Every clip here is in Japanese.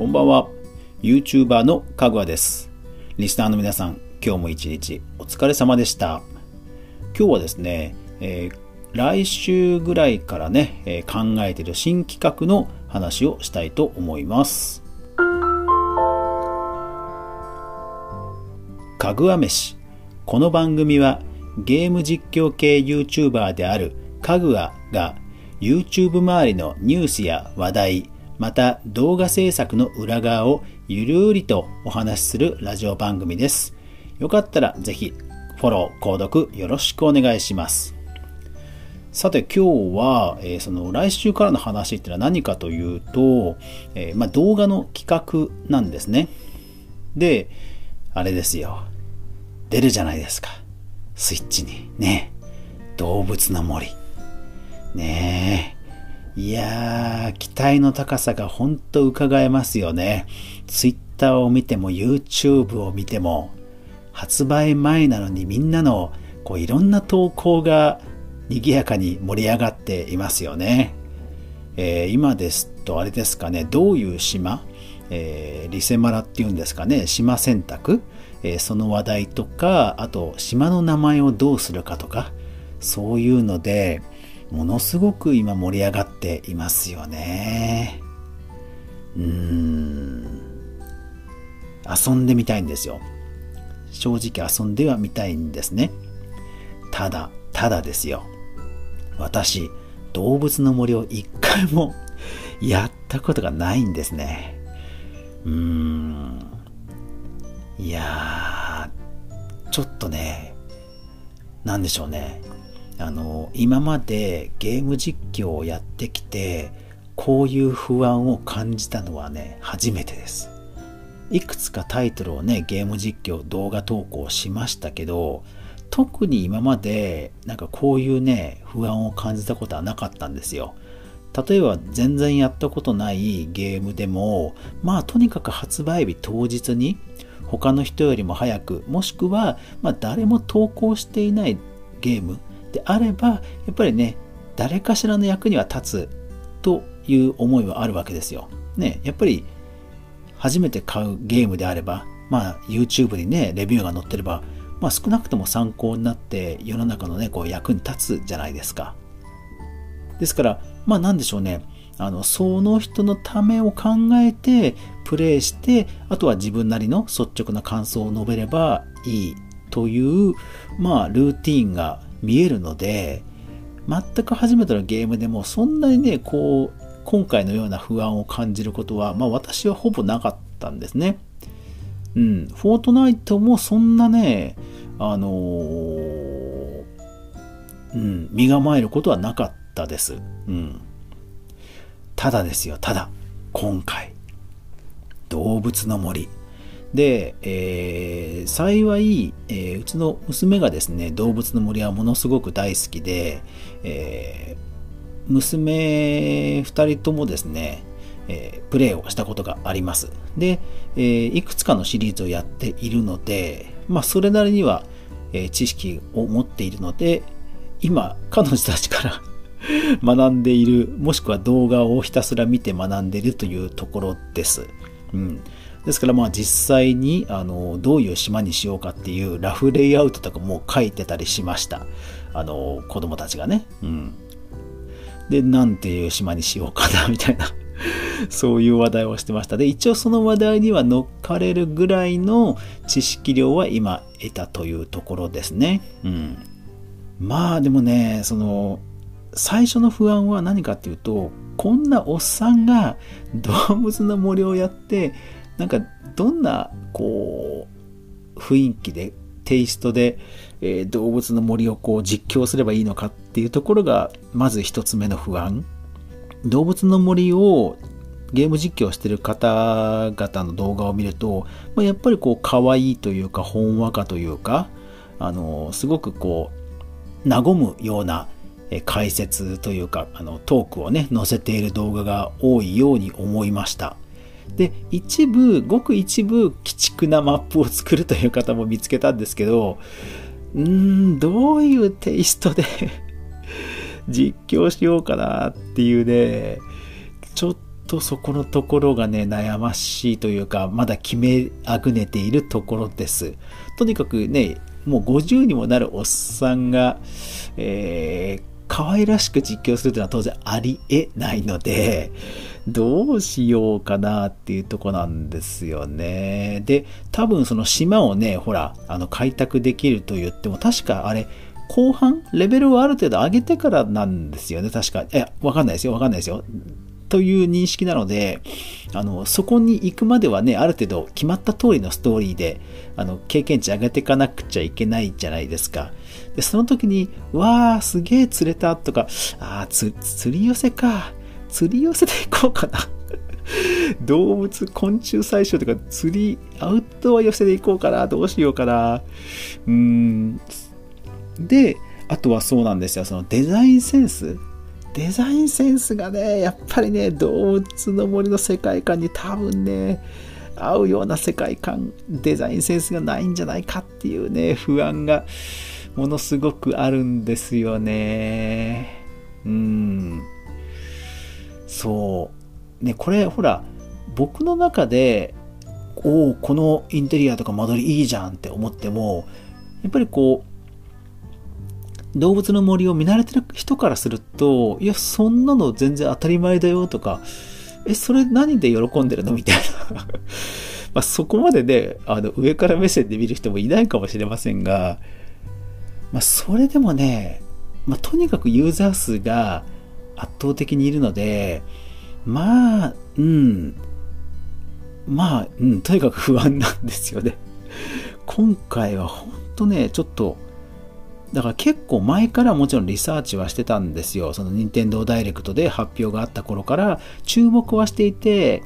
こんばんは。YouTuber のかぐわです。リスナーの皆さん、今日も一日お疲れ様でした。今日はですね、えー来週ぐらいからね、えー考えている新企画の話をしたいと思います。かぐわ飯。この番組はゲーム実況系 YouTuber であるかぐわが YouTube 周りのニュースや話題、また動画制作の裏側をゆるりとお話しするラジオ番組です。よかったらぜひフォロー、購読よろしくお願いします。さて今日は、えーその来週からの話ってのは何かというと、えーまあ、動画の企画なんですね。で、あれですよ。出るじゃないですか。スイッチに。ね。動物の森。ねえ。いやー、期待の高さが本当伺えますよね。ツイッターを見ても YouTube を見ても、発売前なのにみんなのこういろんな投稿が賑やかに盛り上がっていますよね。えー今ですとあれですかね、どういう島、えーリセマラっていうんですかね、島選択、えーその話題とか、あと島の名前をどうするかとか、そういうので、ものすごく今盛り上がっていますよね。うーん。遊んでみたいんですよ。正直遊んではみたいんですね。ただ、ただですよ。私、動物の森を一回も やったことがないんですね。うーん。いやー、ちょっとね、なんでしょうね。あの、今までゲーム実況をやってきて、こういう不安を感じたのはね、初めてです。いくつかタイトルをね、ゲーム実況、動画投稿しましたけど、特に今まで、なんかこういうね、不安を感じたことはなかったんですよ。例えば全然やったことないゲームでも、まあとにかく発売日当日に、他の人よりも早く、もしくは、まあ誰も投稿していないゲームであれば、やっぱりね、誰かしらの役には立つという思いはあるわけですよ。ね、やっぱり初めて買うゲームであれば、まあ YouTube にね、レビューが載ってれば、まあ少なくとも参考になって世の中のね、こう役に立つじゃないですか。ですから、まあなんでしょうね。あの、その人のためを考えて、プレイして、あとは自分なりの率直な感想を述べればいいという、まあ、ルーティンが見えるので、全く初めてのゲームでもそんなにね、こう、今回のような不安を感じることは、まあ私はほぼなかったんですね。うん、フォートナイトもそんなね、あのーうん、身構えることはなかったです。うん。ただですよ、ただ、今回、動物の森。で、えー幸い、えーうちの娘がですね、動物の森はものすごく大好きで、えー娘2人ともですね、えープレイをしたことがあります。で、えーいくつかのシリーズをやっているので、まあ、それなりには、えー知識を持っているので、今、彼女たちから 学んでいる、もしくは動画をひたすら見て学んでいるというところです。うん。ですからまあ実際にあのどういう島にしようかっていうラフレイアウトとかも書いてたりしました。あの子供たちがね。うん。で、なんていう島にしようかなみたいな。そういう話題をしてました。で、一応その話題には乗っかれるぐらいの知識量は今得たというところですね。うん。まあでもね、その、最初の不安は何かっていうと、こんなおっさんが動物の森をやって、なんかどんな、こう、雰囲気で、テイストで、えー動物の森をこう実況すればいいのかっていうところが、まず一つ目の不安。動物の森をゲーム実況してる方々の動画を見ると、まあ、やっぱりこう可愛いというか、ほんわかというか、あの、すごくこう、和むような解説というか、あの、トークをね、載せている動画が多いように思いました。で、一部、ごく一部、鬼畜なマップを作るという方も見つけたんですけど、うーん、どういうテイストで 実況しようかなっていうね、ちょっとそこのところがね、悩ましいというか、まだ決めあぐねているところです。とにかくね、もう50にもなるおっさんが、えー、可愛らしく実況するというのは当然ありえないので、どうしようかなっていうとこなんですよね。で、多分その島をね、ほら、あの、開拓できると言っても、確かあれ、後半、レベルをある程度上げてからなんですよね、確か。え、わかんないですよ、わかんないですよ。という認識なので、あの、そこに行くまではね、ある程度決まった通りのストーリーで、あの、経験値上げていかなくちゃいけないじゃないですか。で、その時に、わー、すげー釣れたとか、あー、つ、釣り寄せか。釣り寄せで行こうかな。動物、昆虫採集とか釣り、アウトドア寄せで行こうかな。どうしようかな。うーん。で、あとはそうなんですよ。そのデザインセンス。デザインセンスがね、やっぱりね、動物の森の世界観に多分ね、合うような世界観、デザインセンスがないんじゃないかっていうね、不安がものすごくあるんですよね。うん。そう。ね、これ、ほら、僕の中で、おお、このインテリアとか間取りいいじゃんって思っても、やっぱりこう、動物の森を見慣れてる人からすると、いや、そんなの全然当たり前だよとか、え、それ何で喜んでるのみたいな まあそこまでね、あの、上から目線で見る人もいないかもしれませんが、まあそれでもね、まあとにかくユーザー数が圧倒的にいるので、まあ、うん、まあ、うん、とにかく不安なんですよね。今回は本当ね、ちょっと、だから結構前からもちろんリサーチはしてたんですよ。その任天堂ダイレクトで発表があった頃から注目はしていて、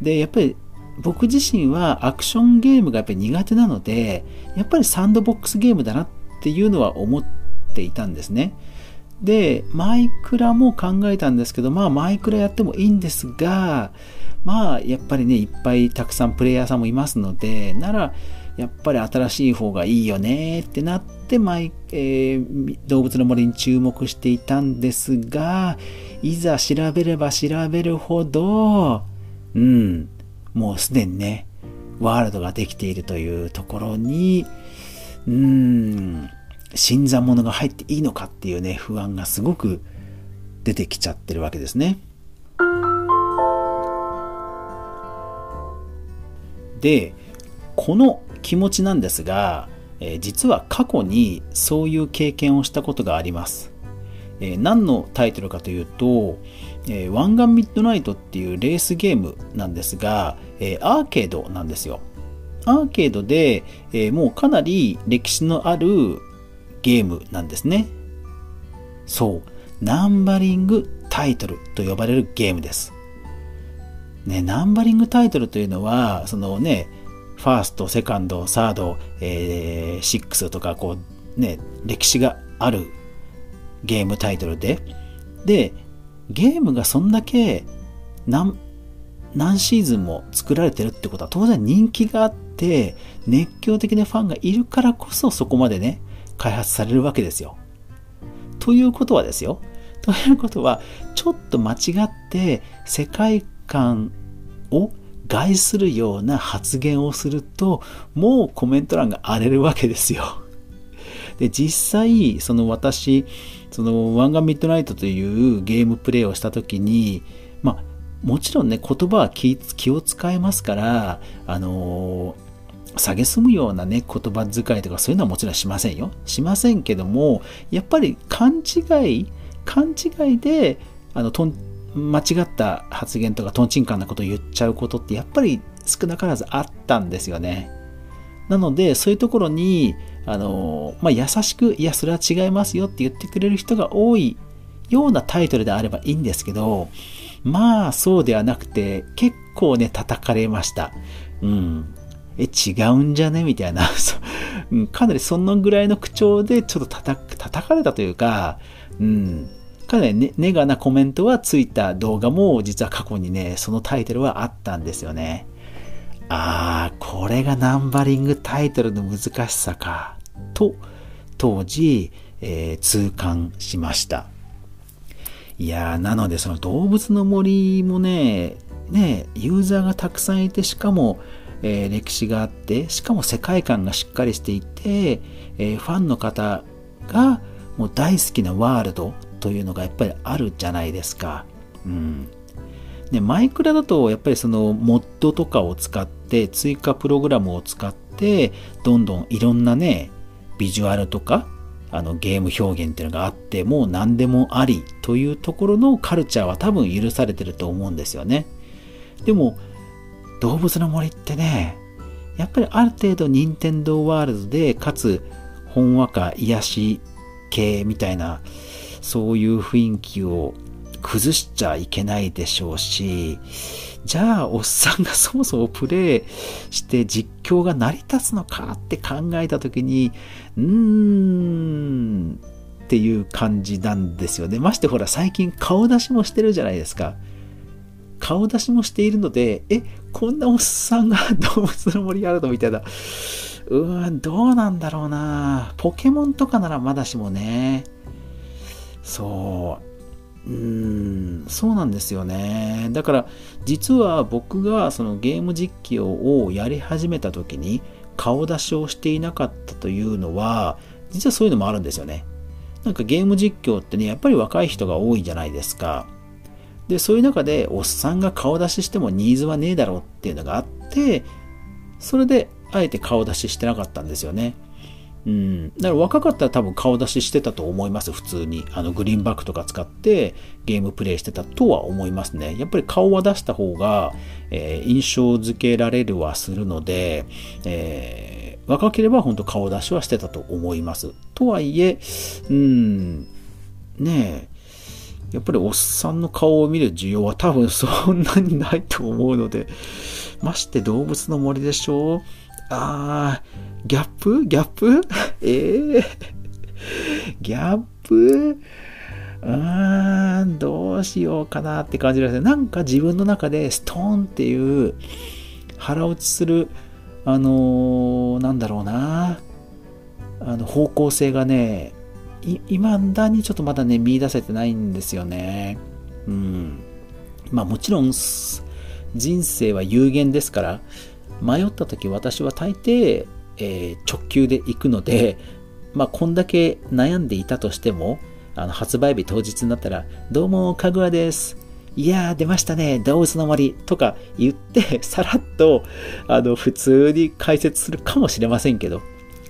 で、やっぱり僕自身はアクションゲームがやっぱり苦手なので、やっぱりサンドボックスゲームだなっていうのは思っていたんですね。で、マイクラも考えたんですけど、まあマイクラやってもいいんですが、まあやっぱりね、いっぱいたくさんプレイヤーさんもいますので、なら、やっぱり新しい方がいいよねってなってマイ、えー、動物の森に注目していたんですが、いざ調べれば調べるほど、うん、もうすでにね、ワールドができているというところに、うん、新参者が入っていいのかっていうね、不安がすごく出てきちゃってるわけですね。で、この気持ちなんですが、えー、実は過去にそういう経験をしたことがあります。えー、何のタイトルかというと、えー、ワンガンミッドナイトっていうレースゲームなんですが、えアーケードなんですよ。アーケードで、えもうかなり歴史のあるゲームなんですね。そう。ナンバリングタイトルと呼ばれるゲームです。ね、ナンバリングタイトルというのは、そのね、ファースト、セカンド、サード、えー、シックスとか、こう、ね、歴史があるゲームタイトルで、で、ゲームがそんだけ何、何シーズンも作られてるってことは当然人気があって、熱狂的なファンがいるからこそそこまでね、開発されるわけですよ。ということはですよ。ということは、ちょっと間違って世界観を害するような発言をすると、もうコメント欄が荒れるわけですよ。で、実際、その私、そのワンガンミッドナイトというゲームプレイをした時に、まあ、もちろんね、言葉は気気を使えますから、あのー、下げすむようなね、言葉遣いとかそういうのはもちろんしませんよ。しませんけども、やっぱり勘違い、勘違いで、あの、とん間違った発言とかトンチンカンなことを言っちゃうことってやっぱり少なからずあったんですよね。なので、そういうところに、あの、まあ、優しく、いや、それは違いますよって言ってくれる人が多いようなタイトルであればいいんですけど、まあ、そうではなくて、結構ね、叩かれました。うん。え、違うんじゃねみたいな かなりそのぐらいの口調でちょっと叩かれたというか、うん。かなりネネガなコメントはついた動画も実は過去にね、そのタイトルはあったんですよね。ああ、これがナンバリングタイトルの難しさか、と、当時、えー、痛感しました。いやー、なのでその動物の森もね、ね、ユーザーがたくさんいて、しかも、えー、歴史があって、しかも世界観がしっかりしていて、えー、ファンの方がもう大好きなワールドというのがやっぱりあるじゃないですか。うん。で、マイクラだとやっぱりそのモッドとかを使って、追加プログラムを使って、どんどんいろんなね、ビジュアルとか、あのゲーム表現っていうのがあってもう何でもありというところのカルチャーは多分許されてると思うんですよね。でも動物の森ってねやっぱりある程度任天堂ワールドでかつほんわか癒し系みたいなそういう雰囲気を崩しちゃいけないでしょうしじゃあおっさんがそもそもプレイして実況が成り立つのかって考えた時にうーんっていう感じなんですよねましてほら最近顔出しもしてるじゃないですか顔出しもしているので、え、こんなおっさんが動物の森あるのみたいな。うーん、どうなんだろうな。ポケモンとかならまだしもね。そう。うーん、そうなんですよね。だから、実は僕がそのゲーム実況をやり始めた時に顔出しをしていなかったというのは、実はそういうのもあるんですよね。なんかゲーム実況ってね、やっぱり若い人が多いじゃないですか。で、そういう中で、おっさんが顔出ししてもニーズはねえだろうっていうのがあって、それで、あえて顔出ししてなかったんですよね。うん。だから若かったら多分顔出ししてたと思います、普通に。あの、グリーンバックとか使ってゲームプレイしてたとは思いますね。やっぱり顔は出した方が、えー、印象付けられるはするので、えー、若ければ本当顔出しはしてたと思います。とはいえ、うん、ねえ、やっぱりおっさんの顔を見る需要は多分そんなにないと思うので、まして動物の森でしょあー、ギャップ？ギャップ？ええー、ギャップ？うーん、どうしようかなって感じですね。なんか自分の中でストーンっていう腹落ちする、あのー、なんだろうな、あの方向性がね、いまだにちょっとまだね、見出せてないんですよね。うん。まあもちろん、人生は有限ですから、迷った時私は大抵、えー、直球で行くので、まあこんだけ悩んでいたとしても、あの発売日当日になったら、どうも、かぐわです。いやー、出ましたね、動物の森とか言って、さらっと、あの、普通に解説するかもしれませんけど、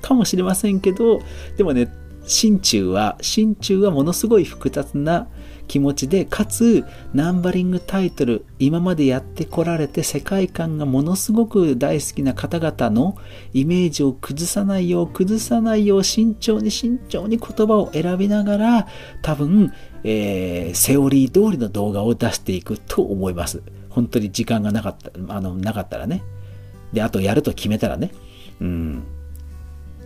かもしれませんけど、でもね、心中は、心中はものすごい複雑な気持ちで、かつ、ナンバリングタイトル、今までやってこられて世界観がものすごく大好きな方々のイメージを崩さないよう、崩さないよう、慎重に慎重に言葉を選びながら、多分、えー、セオリー通りの動画を出していくと思います。本当に時間がなかった、あの、なかったらね。で、あとやると決めたらね。うん。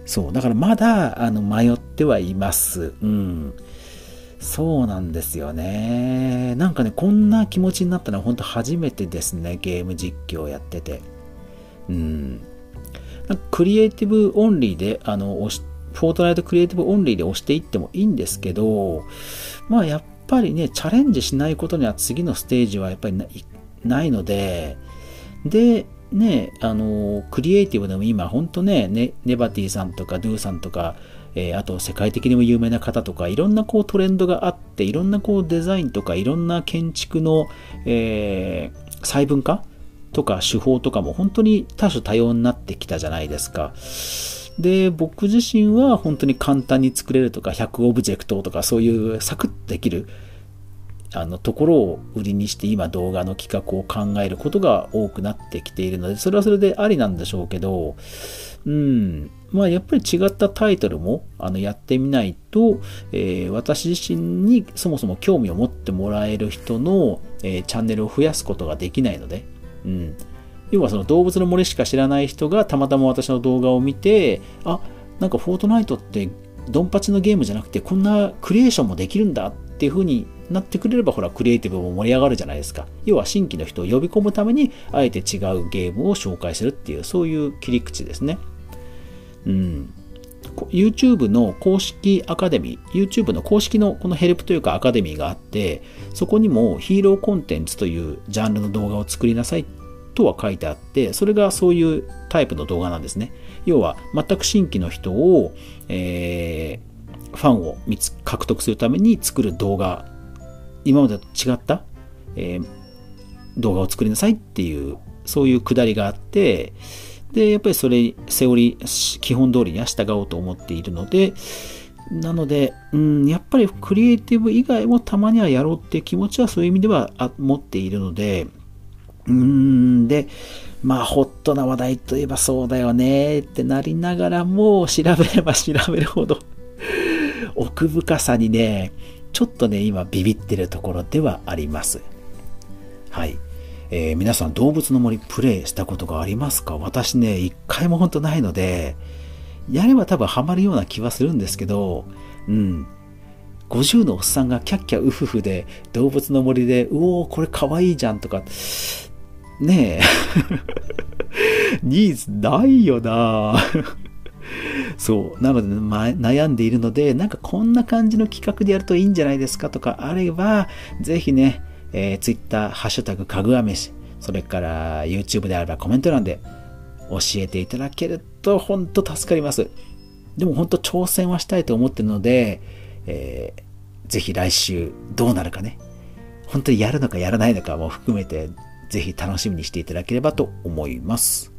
そう。だからまだ、あの、迷ってはいます。うん。そうなんですよね。なんかね、こんな気持ちになったのは本当初めてですね。ゲーム実況やってて。うん。クリエイティブオンリーで、あの、フォートナイトクリエイティブオンリーで押していってもいいんですけど、まあやっぱりね、チャレンジしないことには次のステージはやっぱりないので、で、ね、あの、クリエイティブでも今、ほんとね、ねネバティさんとかドゥさんとか、えー、あと世界的にも有名な方とか、いろんなこうトレンドがあって、いろんなこうデザインとか、いろんな建築の、えー、細分化とか手法とかも本当に多種多様になってきたじゃないですか。で、僕自身は本当に簡単に作れるとか、100オブジェクトとかそういうサクッとできるあのところを売りにして今動画の企画を考えることが多くなってきているので、それはそれでありなんでしょうけど、うん、まあやっぱり違ったタイトルもあのやってみないと、えー、私自身にそもそも興味を持ってもらえる人の、えー、チャンネルを増やすことができないので、うん、要はその動物の森しか知らない人がたまたま私の動画を見て、あ、なんかフォートナイトってドンパチのゲームじゃなくてこんなクリエーションもできるんだっていう風になってくれれば、ほら、クリエイティブも盛り上がるじゃないですか。要は新規の人を呼び込むために、あえて違うゲームを紹介するっていう、そういう切り口ですね。うん。YouTube の公式アカデミー、YouTube の公式のこのヘルプというかアカデミーがあって、そこにもヒーローコンテンツというジャンルの動画を作りなさいとは書いてあって、それがそういうタイプの動画なんですね。要は、全く新規の人を、えー、ファンを獲得するために作る動画、今までと違った、えー、動画を作りなさいっていう、そういうくだりがあって、で、やっぱりそれ、セオリー、基本通りには従おうと思っているので、なので、うん、やっぱりクリエイティブ以外もたまにはやろうってう気持ちはそういう意味では持っているので、うん、で、まあ、ホットな話題といえばそうだよねってなりながらも、調べれば調べるほど奥深さにね、ちょっとね、今ビビってるところではあります。はい。えー、皆さん動物の森プレイしたことがありますか？私ね、一回も本当ないので、やれば多分ハマるような気はするんですけど、うん。50のおっさんがキャッキャウフフで動物の森で、うおー、これかわいいじゃんとか、ねえ。ニーズないよな そう。なので、ま、悩んでいるので、なんかこんな感じの企画でやるといいんじゃないですかとかあれば、ぜひね、えー、Twitter、ハッシュタグかぐわ飯、それから YouTube であればコメント欄で教えていただけると本当助かります。でも本当挑戦はしたいと思ってるので、えー、ぜひ来週どうなるかね。本当にやるのかやらないのかも含めて、ぜひ楽しみにしていただければと思います。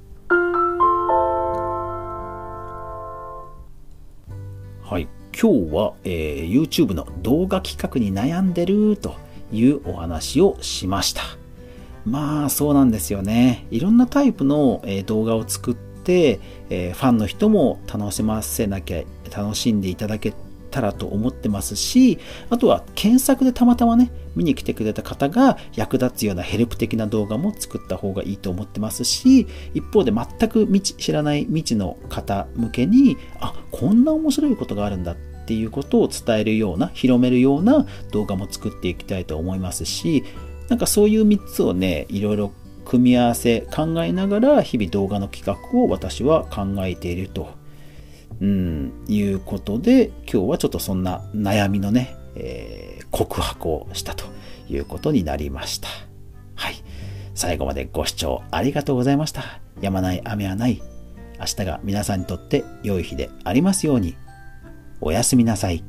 はい。今日は、えー、YouTube の動画企画に悩んでるというお話をしました。まあそうなんですよね。いろんなタイプの、え動画を作って、えファンの人も楽しませなきゃ、楽しんでいただけたらと思ってますし、あとは検索でたまたまね、見に来てくれた方が役立つようなヘルプ的な動画も作った方がいいと思ってますし、一方で全く未知らない未知の方向けに、あ、こんな面白いことがあるんだっていうことを伝えるような、広めるような動画も作っていきたいと思いますし、なんかそういう3つをね、いろいろ組み合わせ考えながら日々動画の企画を私は考えていると、うん、いうことで今日はちょっとそんな悩みのね、えー、告白をしたということになりました。はい。最後までご視聴ありがとうございました。やまない雨はない。明日が皆さんにとって良い日でありますように。おやすみなさい。